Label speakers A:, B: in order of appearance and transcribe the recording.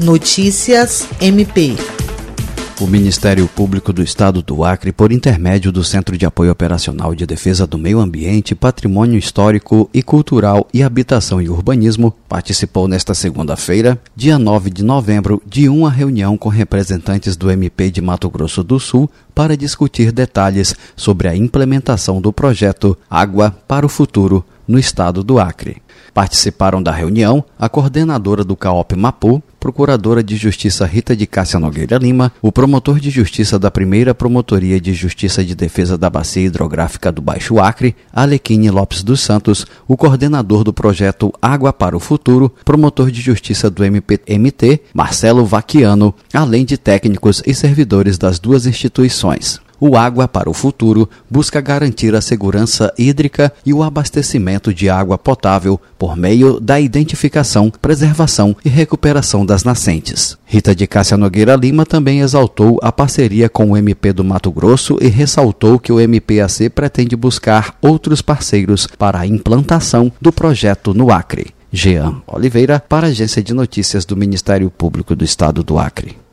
A: Notícias MP.
B: O Ministério Público do Estado do Acre, por intermédio do Centro de Apoio Operacional de Defesa do Meio Ambiente, Patrimônio Histórico e Cultural e Habitação e Urbanismo, participou nesta segunda-feira, dia 9 de novembro, de uma reunião com representantes do MP de Mato Grosso do Sul para discutir detalhes sobre a implementação do projeto Água para o Futuro no estado do Acre. Participaram da reunião a coordenadora do CAOP Mapu, procuradora de Justiça Rita de Cássia Nogueira Lima, o promotor de Justiça da primeira Promotoria de Justiça de Defesa da Bacia Hidrográfica do Baixo Acre, Alequine Lopes dos Santos, o coordenador do projeto Água para o Futuro, promotor de Justiça do MPMT, Marcelo Vaquiano, além de técnicos e servidores das duas instituições. O Água para o Futuro busca garantir a segurança hídrica e o abastecimento de água potável por meio da identificação, preservação e recuperação das nascentes. Rita de Cássia Nogueira Lima também exaltou a parceria com o MP do Mato Grosso e ressaltou que o MPAC pretende buscar outros parceiros para a implantação do projeto no Acre. Jean Oliveira, para a Agência de Notícias do Ministério Público do Estado do Acre.